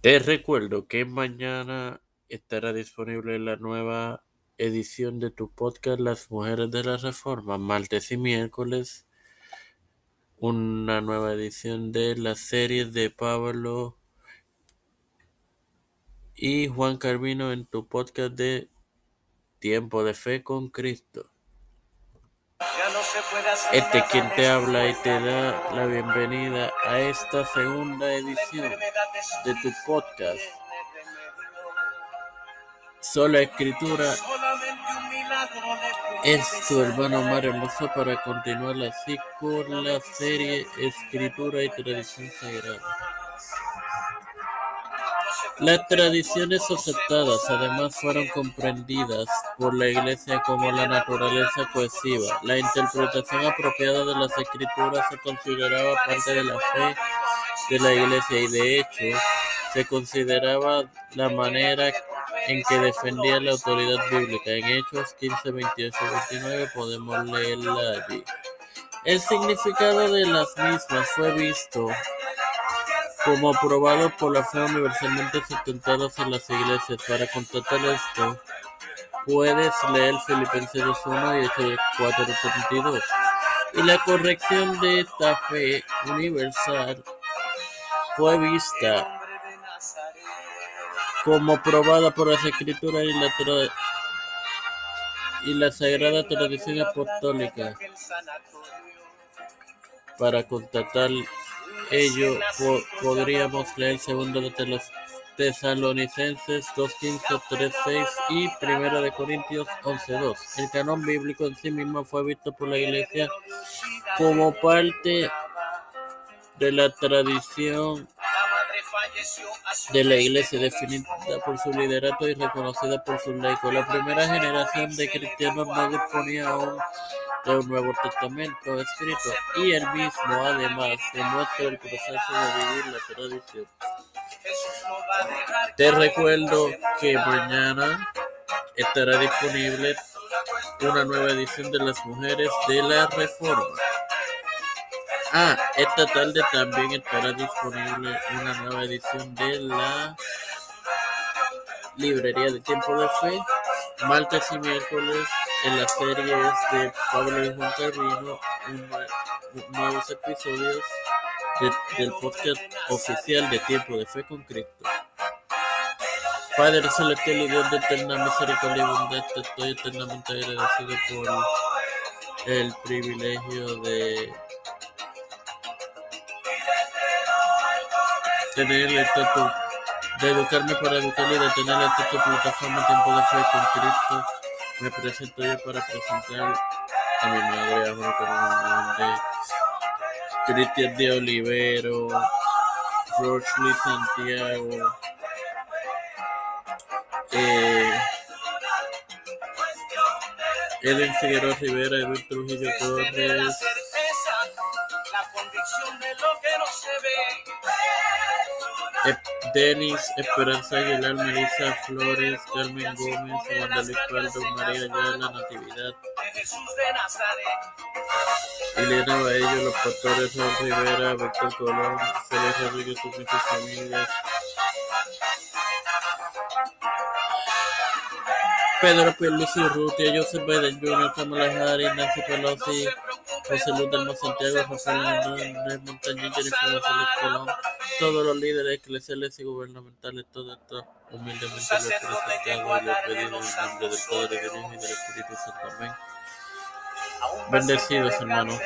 Te recuerdo que mañana estará disponible la nueva edición de tu podcast Las Mujeres de la Reforma, martes y miércoles. Una nueva edición de las series de Pablo y Juan Carvino en tu podcast de Tiempo de Fe con Cristo. Este quien te habla y te da la bienvenida a esta segunda edición de tu podcast. Sola Escritura es tu hermano Mar Hermoso para continuar así con la serie Escritura y Tradición Sagrada. Las tradiciones aceptadas además fueron comprendidas por la Iglesia como la naturaleza cohesiva. La interpretación apropiada de las escrituras se consideraba parte de la fe de la Iglesia y de hecho se consideraba la manera en que defendía la autoridad bíblica. En Hechos 15, 28 y 29 podemos leerla allí. El significado de las mismas fue visto como aprobado por la fe universalmente sustentados en las iglesias. Para contratar esto, puedes leer Filipenses 2.1 y Hechos 4.32. Y la corrección de esta fe universal fue vista como probada por las escrituras y la, y la sagrada tradición apostólica. Para contratar ello podríamos leer segundo de los Tesalonicenses 2.15, 3.6 y primero de Corintios 11.2. El canon bíblico en sí mismo fue visto por la Iglesia como parte de la tradición de la Iglesia, definida por su liderato y reconocida por sus laicos. La primera generación de cristianos no disponía aún de un Nuevo Testamento escrito y el mismo además demuestra el proceso de vivir la tradición. Te recuerdo que mañana estará disponible una nueva edición de Las Mujeres de la Reforma. Ah, esta tarde también estará disponible una nueva edición de la Librería de Tiempo de Fe, martes y miércoles en las series de Pablo y Juan Carvino, nuevos episodios del podcast oficial de Tiempo de Fe con Cristo. Padre celestial y Dios de eterna misericordia y bondad, te estoy eternamente agradecido por el privilegio de tener esta de educarme para educar y de tener esta plataforma Tiempo de Fe con Cristo. Me presento yo para presentar a mi madre, a Juan Carlos Cristian de Olivero, Rochley Santiago, eh, Eden Figueroa Rivera, Edwin Trujillo Torres, Denis, Esperanza Aguilar, Melissa Flores, Carmen Gómez, Wanda Luis María Ayala, Natividad, Elena Baello, Los Pastores, Juan Rivera, Víctor Colón, Félix Rodríguez y muchas familias. Pedro Pierluisi Urrutia, Joseph Biden Jr., Kamala Harris, Nancy Pelosi, José Luis del Santiago, Rafael Hernández Montañez, Jennifer González Colón, todos los líderes eclesiales y gubernamentales, todo esto humildemente lo he presentado y lo he pedido en el nombre del Padre, del Hijo y del Espíritu Santo. Amén. Bendecidos, hermanos.